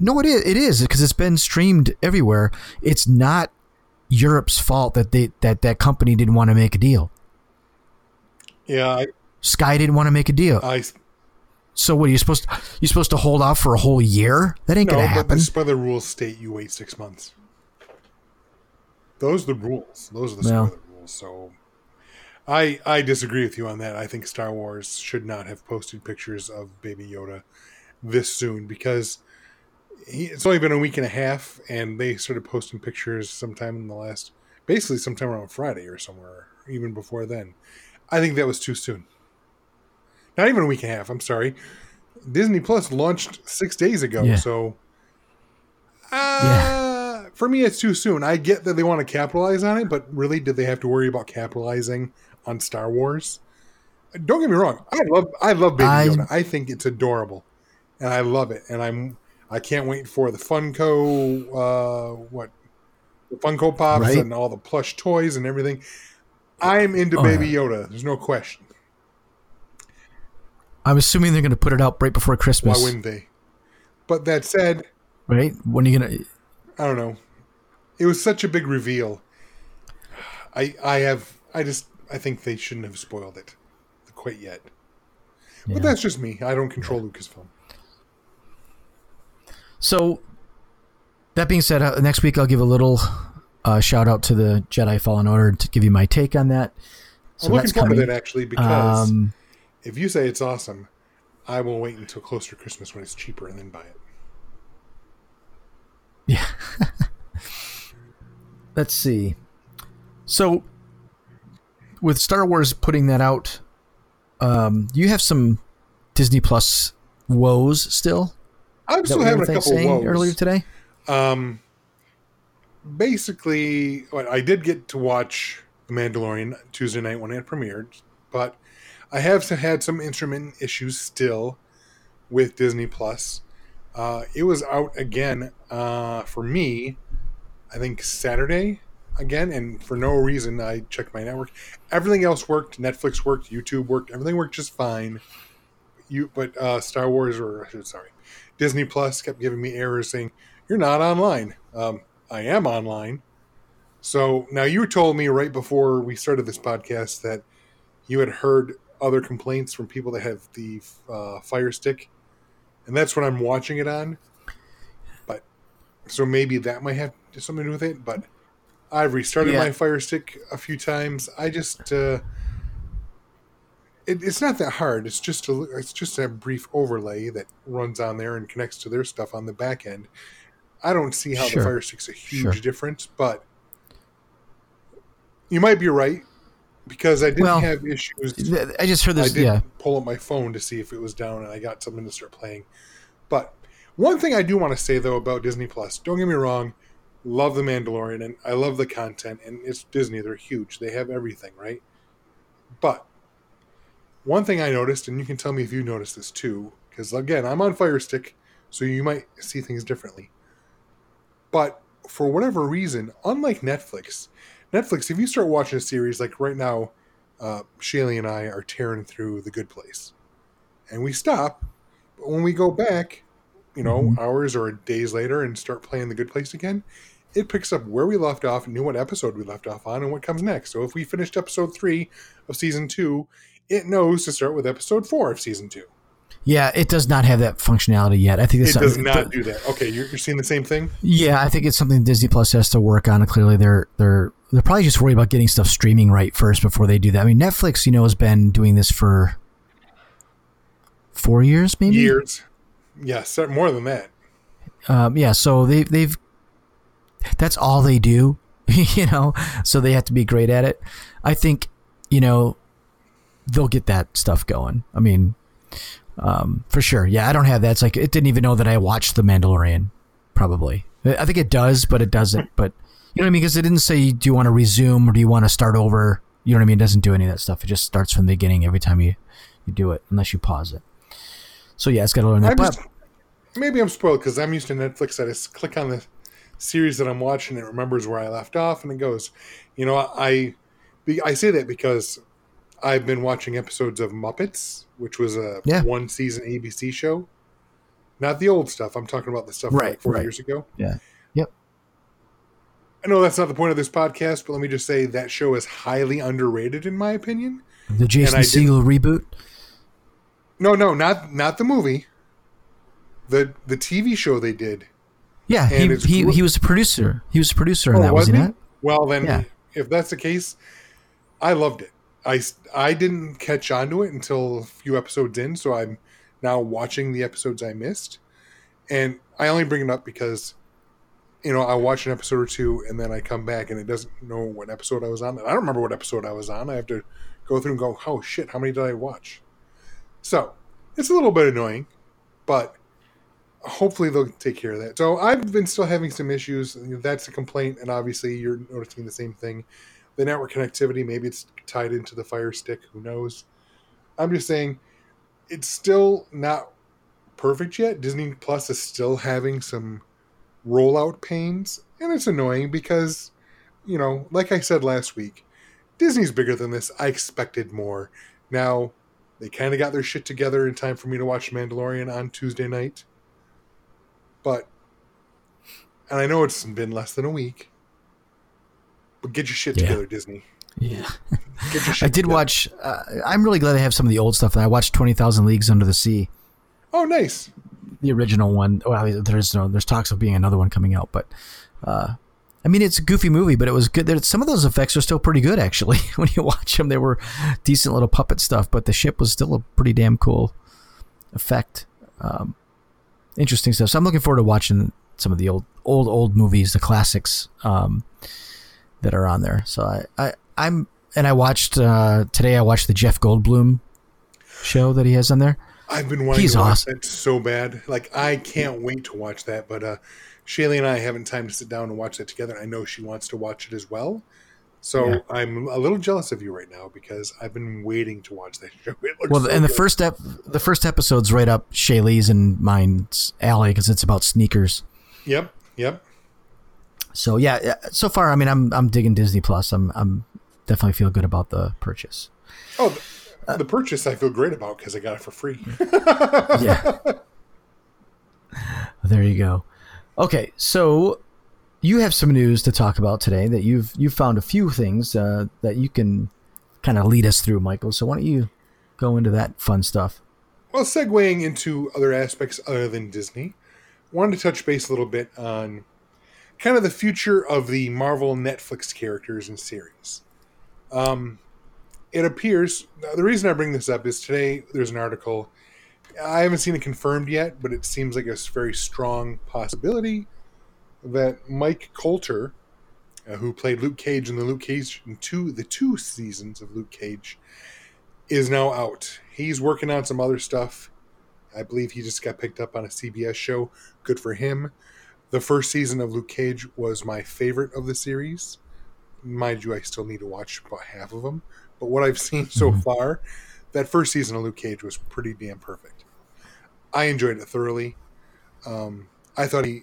No, it is. It is because it's been streamed everywhere. It's not Europe's fault that they that that company didn't want to make a deal. Yeah, I, Sky didn't want to make a deal. I so what are you supposed to, you supposed to hold off for a whole year? That ain't no, gonna happen. No, but the spoiler rules state you wait six months. Those are the rules. Those are the rules. So, I I disagree with you on that. I think Star Wars should not have posted pictures of Baby Yoda this soon because he, it's only been a week and a half, and they started posting pictures sometime in the last, basically sometime around Friday or somewhere, even before then. I think that was too soon. Not even a week and a half. I'm sorry. Disney Plus launched six days ago, Yeah. so uh, for me, it's too soon. I get that they want to capitalize on it, but really, did they have to worry about capitalizing on Star Wars? Don't get me wrong. I love I love Baby I- Yoda. I think it's adorable, and I love it. And I'm I can't wait for the Funko uh, what the Funko Pops Right. and all the plush toys and everything. I'm into Oh, Baby. Yoda. There's no question. I'm assuming they're gonna put it out right before Christmas. Why wouldn't they? But that said, right? When are you gonna? I don't know. It was such a big reveal. I I have I just I think they shouldn't have spoiled it quite yet. Yeah. But that's just me. I don't control Lucasfilm. So, that being said, uh, next week I'll give a little uh, shout out to the Jedi Fallen Order to give you my take on that. So I'm looking that's forward coming. to that actually because Um, if you say it's awesome, I will wait until closer to Christmas when it's cheaper and then buy it. Yeah. <laughs> Let's see. So, with Star Wars putting that out, um, you have some Disney Plus woes still. I'm still having a couple saying woes. earlier today. Um, basically, I did get to watch The Mandalorian Tuesday night when it premiered, but I have had some intermittent issues still with Disney Plus. Uh, it was out again uh, for me I think Saturday again, and for no reason I checked my network. Everything else worked. Netflix worked. YouTube worked. Everything worked just fine. You, but uh, Star Wars or sorry, Disney Plus kept giving me errors saying you're not online. Um, I am online. So now you told me right before we started this podcast that you had heard other complaints from people that have the uh, Fire Stick, and that's what I'm watching it on. But so maybe that might have something to do with it. But I've restarted Yeah. my Fire Stick a few times. I just uh, it, it's not that hard. It's just a it's just a brief overlay that runs on there and connects to their stuff on the back end. I don't see how Sure. the Fire Stick's a huge Sure. difference, but you might be right because I didn't Well, have issues. I just heard this. I did Yeah, pull up my phone to see if it was down, and I got something to start playing. But one thing I do want to say though about Disney Plus, don't get me wrong, love the Mandalorian and I love the content, and it's Disney; they're huge, they have everything, right? But one thing I noticed, and you can tell me if you noticed this too, because again, I'm on Fire Stick, so you might see things differently. But for whatever reason, unlike Netflix, Netflix, if you start watching a series like right now, uh, Shaylee and I are tearing through The Good Place, and we stop. But when we go back, you know, Mhm. hours or days later, and start playing The Good Place again, it picks up where we left off, knew what episode we left off on, and what comes next. So if we finished episode three of season two, it knows to start with episode four of season two. Yeah. It does not have that functionality yet. I think It does not do that. Okay, you're, you're seeing the same thing. Yeah, I think it's something Disney Plus has to work on. Clearly, they're they're they're probably just worried about getting stuff streaming right first before they do that. I mean, Netflix, you know, has been doing this for four years, maybe. Years, yes, more than that. Um, yeah, so they they've that's all they do, <laughs> you know. So they have to be great at it. I think, you know, they'll get that stuff going. I mean, um, for sure. Yeah, I don't have that. It's like it didn't even know that I watched The Mandalorian. Probably, I think it does, but it doesn't. But you know what I mean? Because it didn't say do you want to resume or do you want to start over. You know what I mean? It doesn't do any of that stuff. It just starts from the beginning every time you you do it, unless you pause it. So yeah, it's got to learn that. Just, maybe I'm spoiled because I'm used to Netflix. I just click on the series that I'm watching. It remembers where I left off, and it goes. You know, I be- I say that because I've been watching episodes of Muppets, which was a Yeah. one season ABC show. Not the old stuff. I'm talking about the stuff Right, like four right. years ago. yeah, yep. I know that's not the point of this podcast, but let me just say that show is highly underrated in my opinion. The Jason Segel reboot. No, no, not not the movie. The the TV show they did. Yeah, And he, he, he was a producer. He was a producer in Oh, that, was wasn't he? he? Well, then, Yeah. if that's the case, I loved it. I, I didn't catch on to it until a few episodes in, so I'm now watching the episodes I missed. And I only bring it up because, you know, I watch an episode or two and then I come back and it doesn't know what episode I was on. And I don't remember what episode I was on. I have to go through and go, oh shit, how many did I watch? So it's a little bit annoying, but hopefully they'll take care of that. So I've been still having some issues. That's a complaint, and obviously you're noticing the same thing. The network connectivity, maybe it's tied into the Fire Stick. Who knows? I'm just saying, it's still not perfect yet. Disney Plus is still having some rollout pains, and it's annoying because, you know, like I said last week, Disney's bigger than this. I expected more. Now, they kind of got their shit together in time for me to watch Mandalorian on Tuesday night. But, and I know it's been less than a week, but get your shit Yeah. together, Disney. Yeah. <laughs> I did together. watch. Uh, I'm really glad they have some of the old stuff. I watched Twenty Thousand Leagues Under the Sea, Oh, nice. the original one. Well, there's no, there's talks of being another one coming out, but uh, I mean, it's a goofy movie, but it was good. There, some of those effects are still pretty good, actually. <laughs> when you watch them, they were decent little puppet stuff, but the ship was still a pretty damn cool effect. Um, interesting stuff. So I'm looking forward to watching some of the old, old, old movies, the classics um, that are on there. So I, I, I'm, and I watched uh, today. I watched the Jeff Goldblum show that he has on there. I've been wanting He's to watch awesome. that so bad. Like I can't wait to watch that. But uh Shaylee and I haven't time to sit down and watch that together. I know she wants to watch it as well. So Yeah. I'm a little jealous of you right now because I've been waiting to watch that <laughs> show. Well, so and the first ep- the first episode's right up Shaylee's and mine's alley because it's about sneakers. Yep, yep. So yeah, so far I mean I'm I'm digging Disney Plus. I'm I'm definitely feel good about the purchase. Oh, the, the purchase I feel great about because I got it for free. <laughs> yeah. <laughs> There you go. Okay, so you have some news to talk about today. That you've you found a few things uh, that you can kind of lead us through, Michael. So why don't you go into that fun stuff? Well, segueing into other aspects other than Disney, wanted to touch base a little bit on kind of the future of the Marvel Netflix characters and series. Um, it appears the reason I bring this up is today there's an article. I haven't seen it confirmed yet, but it seems like a very strong possibility that Mike Colter, uh, who played Luke Cage in the Luke Cage in two the two seasons of Luke Cage, is now out. He's working on some other stuff. I believe he just got picked up on a CBS show. Good for him. The first season of Luke Cage was my favorite of the series. Mind you, I still need to watch about half of them. But what I've seen so <laughs> far, that first season of Luke Cage was pretty damn perfect. I enjoyed it thoroughly. Um, I thought he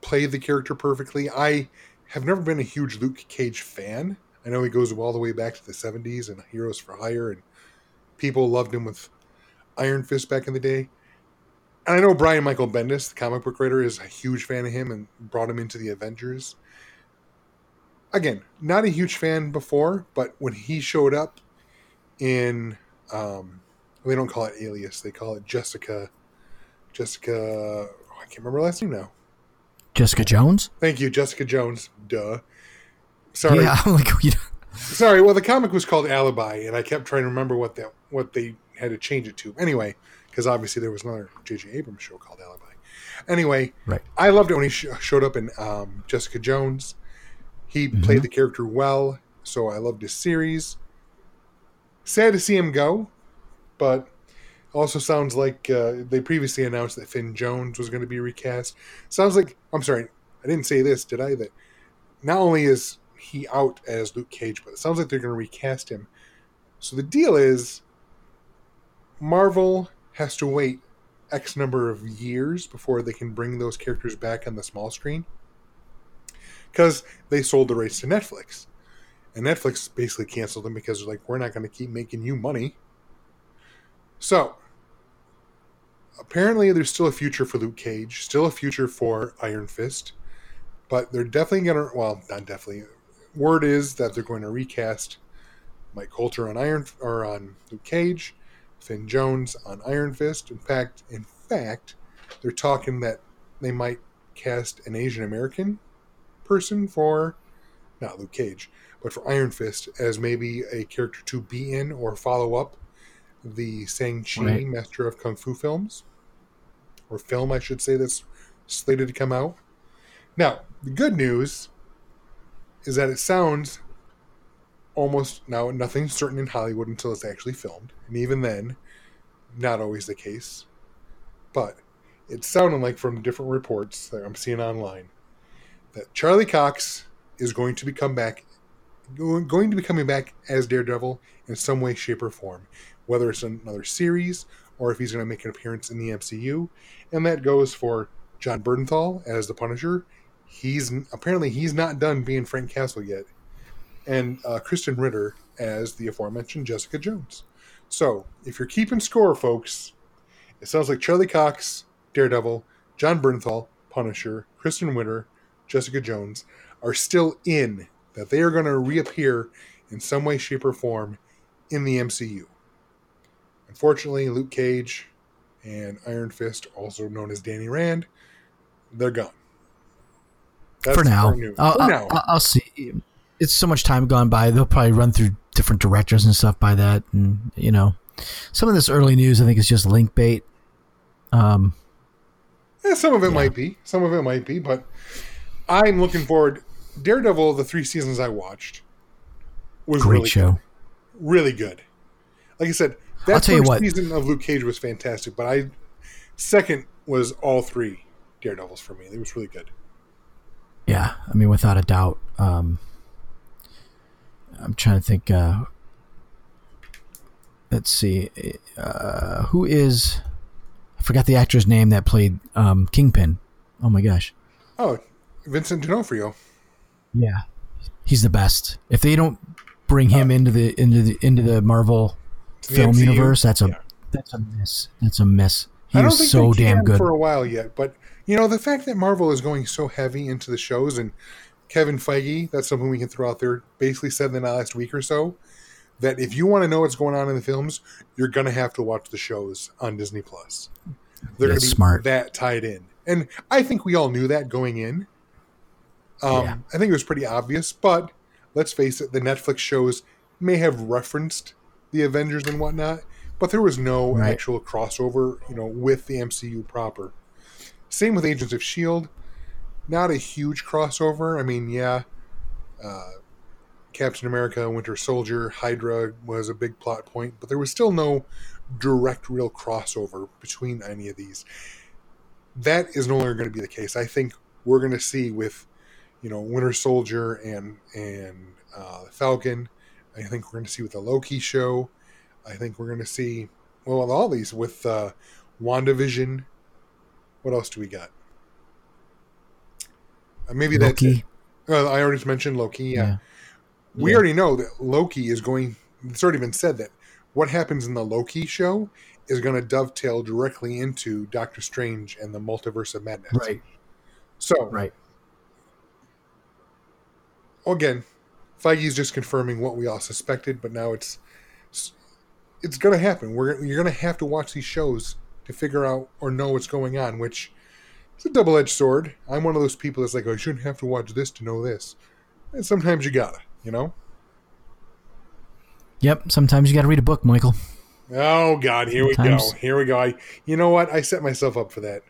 played the character perfectly. I have never been a huge Luke Cage fan. I know he goes all the way back to the 70s and Heroes for Hire, and people loved him with Iron Fist back in the day. And I know Brian Michael Bendis, the comic book writer, is a huge fan of him and brought him into the Avengers. Again, not a huge fan before, but when he showed up in, um, they don't call it Alias, they call it Jessica. Jessica, oh, I can't remember last name now. Jessica Jones. Thank you, Jessica Jones. Duh. Sorry. Yeah, <laughs> I'm like you Sorry. Well, the comic was called Alibi, and I kept trying to remember what that what they had to change it to. Anyway, because obviously there was another J.J. Abrams show called Alibi. Anyway, Right. I loved it when he sh- showed up in um, Jessica Jones. He played the character well, so I loved his series. Sad to see him go, but also sounds like uh, they previously announced that Finn Jones was going to be recast. Sounds like I'm sorry, I didn't say this, did I? That not only is he out as Luke Cage, but it sounds like they're going to recast him. So the deal is, Marvel has to wait X number of years before they can bring those characters back on the small screen because they sold the rights to Netflix. And Netflix basically canceled them because they're like, we're not going to keep making you money. So, apparently, there's still a future for Luke Cage, still a future for Iron Fist, but they're definitely going to, well, not definitely. Word is that they're going to recast Mike Colter on Iron or on Luke Cage, Finn Jones on Iron Fist. In fact, in fact, they're talking that they might cast an Asian American person for not Luke Cage, but for Iron Fist as maybe a character to be in or follow up the Shang-Chi Right. Master of Kung Fu films. Or film, I should say, that's slated to come out. Now, the good news is that it sounds almost now nothing's certain in Hollywood until it's actually filmed. And even then, not always the case. But it's sounding like from different reports that I'm seeing online that Charlie Cox is going to become back going going to be coming back as Daredevil in some way, shape, or form. Whether it's another series or if he's going to make an appearance in the MCU. And that goes for Jon Bernthal as the Punisher. He's apparently he's not done being Frank Castle yet. And uh, Krysten Ritter as the aforementioned Jessica Jones. So, if you're keeping score, folks, it sounds like Charlie Cox, Daredevil, Jon Bernthal, Punisher, Krysten Ritter, Jessica Jones are still in, that they are going to reappear in some way, shape, or form in the MCU. Unfortunately, Luke Cage and Iron Fist, also known as Danny Rand, they're gone. That's for now. our news. I'll, For I'll- now. I'll, I'll see. It's so much time gone by. They'll probably run through different directors and stuff by that, and you know, some of this early news I think is just link bait. Um, Yeah, some of it might be. Some of it might be, but I'm looking forward. Daredevil, the three seasons I watched, was great really show. good. Really good. Like I said, that I'll tell you first what. season of Luke Cage was fantastic, but I second was all three Daredevils for me. It was really good. Yeah, I mean, without a doubt. Um, I'm trying to think. Uh, let's see, uh, who is? I forgot the actor's name that played um, Kingpin. Oh my gosh, Oh, Vincent D'Onofrio. Yeah, he's the best. If they don't bring him into the into the into the Marvel the film MCU? universe, that's a Yeah. that's a miss. That's a miss. He I don't is think so they damn can good. for a while yet, but you know the fact that Marvel is going so heavy into the shows and Kevin Feige, that's something we can throw out there. Basically said in the last week or so that if you want to know what's going on in the films, you're gonna have to watch the shows on Disney Plus. They're gonna be smart. that tied in, and I think we all knew that going in. Um, Yeah. I think it was pretty obvious, but let's face it, the Netflix shows may have referenced the Avengers and whatnot, but there was no Right. actual crossover, you know, with the MCU proper. Same with Agents of Shield, not a huge crossover. I mean, yeah, uh, Captain America, Winter Soldier, Hydra was a big plot point, but there was still no direct, real crossover between any of these. That is no longer going to be the case. I think we're going to see with, you know, Winter Soldier and and uh, Falcon. I think we're going to see with the Loki show. I think we're going to see well with all these with uh, WandaVision. What else do we got? Maybe that's it. Uh, I already mentioned Loki. Yeah. Yeah. We Yeah. already know that Loki is going. It's already been said that what happens in the Loki show is going to dovetail directly into Doctor Strange and the Multiverse of Madness. Right. So, Right. again, Feige's just confirming what we all suspected, but now it's it's going to happen. We're you're going to have to watch these shows to figure out or know what's going on, which is a double edged sword. I'm one of those people that's like, oh, you shouldn't have to watch this to know this. And sometimes you gotta, you know. Yep. Sometimes you got to read a book, Michael. Oh God, here we go. Here we go. I, you know what? I set myself up for that.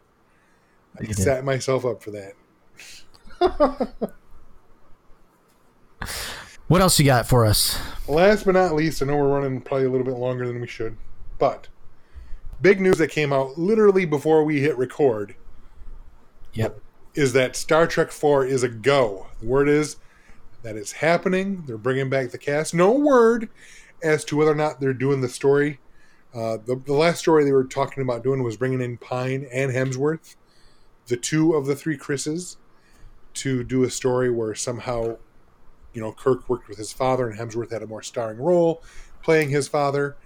I You did. set myself up for that. <laughs> What else you got for us? Last but not least, I know we're running probably a little bit longer than we should, but big news that came out literally before we hit record Yep. is that Star Trek 4 is a go. The word is that it's happening. They're bringing back the cast. No word as to whether or not they're doing the story. Uh, the, the last story they were talking about doing was bringing in Pine and Hemsworth, the two of the three Chris's, to do a story where somehow, you know, Kirk worked with his father and Hemsworth had a more starring role playing his father.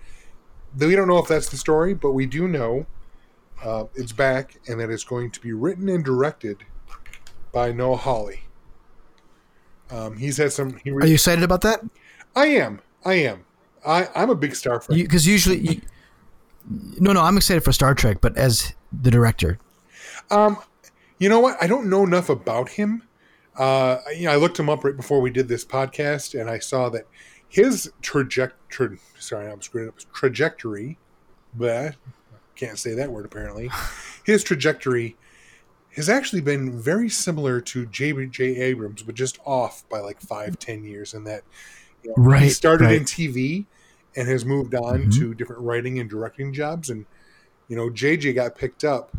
We don't know if that's the story, but we do know uh, it's back and that it's going to be written and directed by Noah Hawley. Um, he's had some. He Are you excited about that? I am. I am. I, I'm a big Star fan. Because usually, you, no, no, I'm excited for Star Trek, but as the director, Um, you know what? I don't know enough about him. Uh, you know, I looked him up right before we did this podcast, and I saw that his trajectory. Sorry, I'm screwing up. Trajectory. But can't say that word apparently. His trajectory has actually been very similar to J.J. Abrams, but just off by like five, ten years. In that, you know, he started right. in TV and has moved on Mhm. to different writing and directing jobs. And you know, JJ got picked up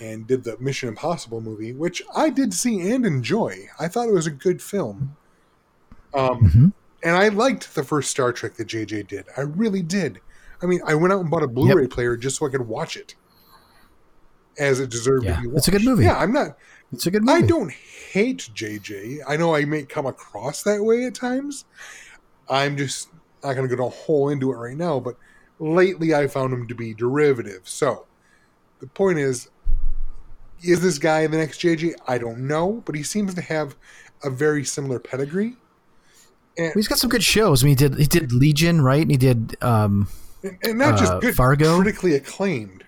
and did the Mission Impossible movie, which I did see and enjoy. I thought it was a good film. Um, Mhm. and I liked the first Star Trek that JJ did. I really did. I mean, I went out and bought a Blu-ray player just so I could watch it, as it deserved Yeah, to be watched. it's a good movie. Yeah, I'm not. it's a good movie. I don't hate JJ. I know I may come across that way at times. I'm just not going to go a whole into it right now, but lately I found him to be derivative. So the point is, is this guy the next JJ? I don't know, but he seems to have a very similar pedigree. And, He's got some good shows. I mean, he did he did Legion, right? And he did. um and not just uh, good, Fargo? critically acclaimed.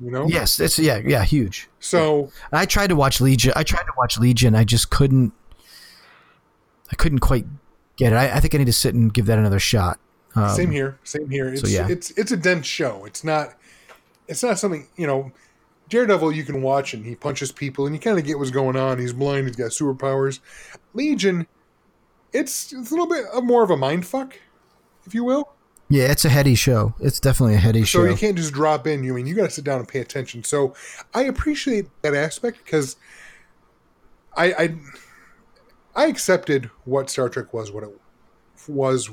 You know, Yes, it's yeah, yeah, huge. So I tried to watch Legion. I tried to watch Legion. I just couldn't. I couldn't quite get it. I, I think I need to sit and give that another shot. Um, same here, same here. It's yeah. it's it's a dense show. It's not it's not something you know. Daredevil you can watch and he punches people and you kind of get what's going on. He's blind. He's got superpowers. Legion, it's, it's a little bit of more of a mind fuck, if you will. Yeah, it's a heady show. It's definitely a heady So show. So you can't just drop in. You mean you got to sit down and pay attention. So I appreciate that aspect because I I I accepted what Star Trek was what it was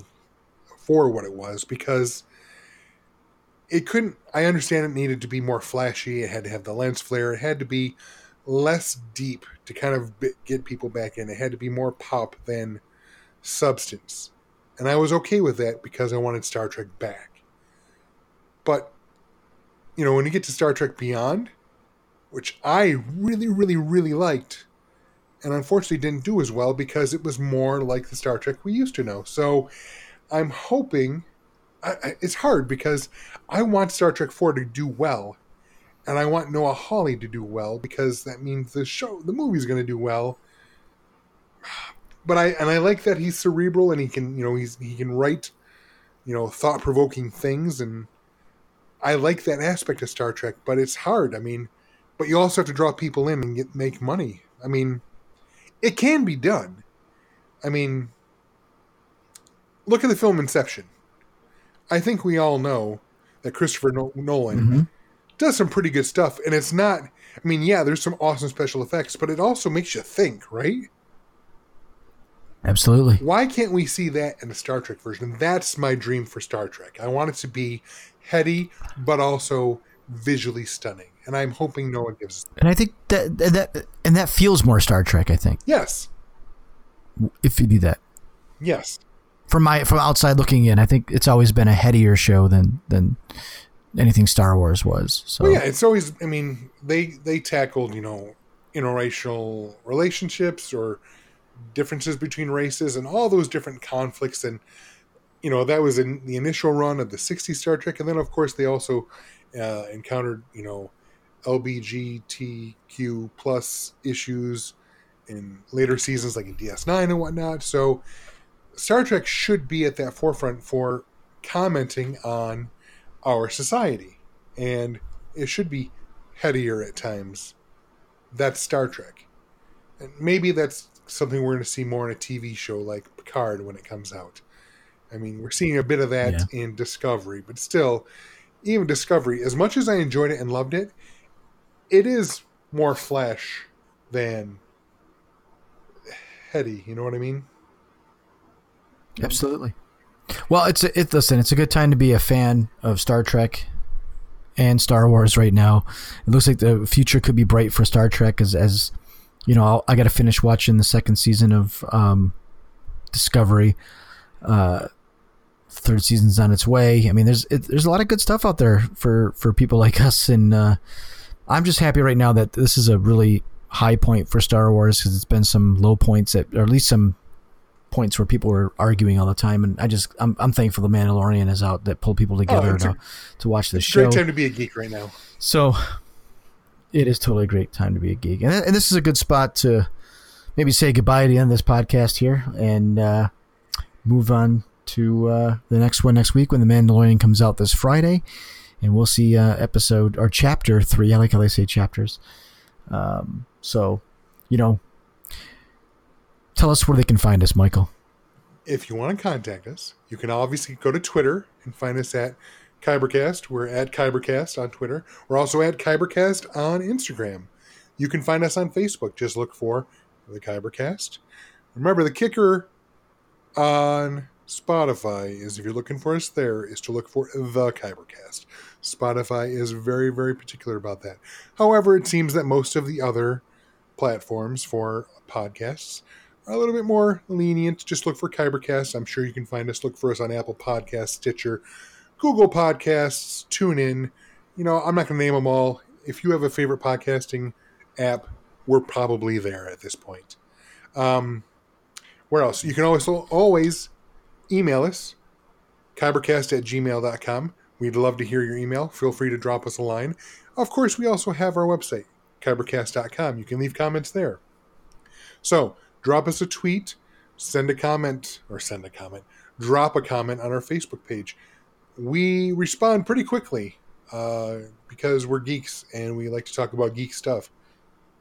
for what it was because it couldn't I understand it needed to be more flashy, it had to have the lens flare, it had to be less deep to kind of get people back in. It had to be more pop than substance. And I was okay with that because I wanted Star Trek back. But, you know, when you get to Star Trek Beyond, which I really, really, really liked, and unfortunately didn't do as well because it was more like the Star Trek we used to know. So I'm hoping. I, I, it's hard because I want Star Trek 4 to do well, and I want Noah Hawley to do well because that means the show, the movie's going to do well. But I and I like that he's cerebral and he can, you know, he's he can write, you know, thought provoking things, and I like that aspect of Star Trek. But it's hard. I mean, but you also have to draw people in and get make money. I mean, it can be done. I mean, look at the film Inception. I think we all know that Christopher Nolan Mm-hmm. does some pretty good stuff, and it's not. I mean, yeah, there's some awesome special effects, but it also makes you think, right? Absolutely. Why can't we see that in a Star Trek version? That's my dream for Star Trek. I want it to be heady, but also visually stunning, and I'm hoping no one gives. And I think that that and that feels more Star Trek. I think Yes, if you do that yes, from my from outside looking in, I think it's always been a headier show than than anything Star Wars was. So well, yeah. It's always. I mean, they they tackled you know interracial relationships or differences between races and all those different conflicts. And you know that was in the initial run of the 60s star trek. And then of course they also uh, encountered you know lbgtq plus issues in later seasons like in ds9 and whatnot. So star trek should be at that forefront for commenting on our society. And it should be headier at times. That's star trek. And maybe that's something we're going to see more in a TV show like Picard when it comes out. I mean, we're seeing a bit of that Yeah. in Discovery, but still, even Discovery, as much as I enjoyed it and loved it, it is more flash than heady. You know what I mean? Absolutely. Well, it's a, it. Listen, it's a good time to be a fan of Star Trek and Star Wars right now. It looks like the future could be bright for Star Trek as as you know. I'll, I got to finish watching the second season of um, Discovery. Uh, third season's on its way. I mean, there's it, there's a lot of good stuff out there for for people like us, and uh, I'm just happy right now that this is a really high point for Star Wars because it's been some low points at, or at least some points where people were arguing all the time, and I just I'm, I'm thankful the Mandalorian is out that pulled people together it's a- to, to watch this show. great time to be a geek right now. So it is totally a great time to be a geek, and, and this is a good spot to maybe say goodbye to end this podcast here and uh, move on to uh, the next one next week when the Mandalorian comes out this Friday, and we'll see uh, episode or chapter three. I like how they say chapters. Um, so, you know, tell us where they can find us, Michael. if you want to contact us, you can obviously go to Twitter and find us at Kybercast. We're at Kybercast on Twitter. We're also at Kybercast on Instagram. You can find us on Facebook. Just look for the Kybercast. Remember, the kicker on Spotify is if you're looking for us there, is to look for the Kybercast. Spotify is very, very particular about that. However, it seems that most of the other platforms for podcasts are a little bit more lenient. Just look for Kybercast. I'm sure you can find us. Look for us on Apple Podcasts, Stitcher, Google Podcasts, TuneIn. You know, I'm not going to name them all. If you have a favorite podcasting app, we're probably there at this point. Um, where else? You can also always email us, kybercast at gmail.com. We'd love to hear your email. Feel free to drop us a line. Of course, we also have our website, kybercast.com. You can leave comments there. So, drop us a tweet, send a comment, or send a comment, drop a comment on our Facebook page. We respond pretty quickly uh, because we're geeks and we like to talk about geek stuff.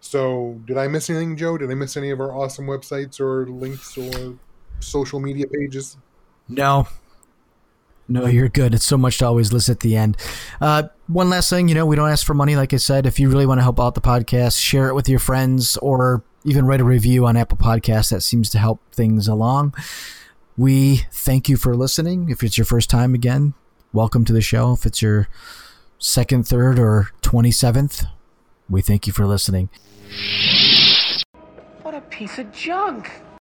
So, did I miss anything, Joe? Did I miss any of our awesome websites or links or social media pages? No. No, you're good. It's so much to always list at the end. Uh, one last thing, you know, we don't ask for money. Like I said, if you really want to help out the podcast, share it with your friends or even write a review on Apple Podcasts. That seems to help things along. We thank you for listening. If it's your first time again, welcome to the show. If it's your second, third, or 27th, We thank you for listening. What a piece of junk.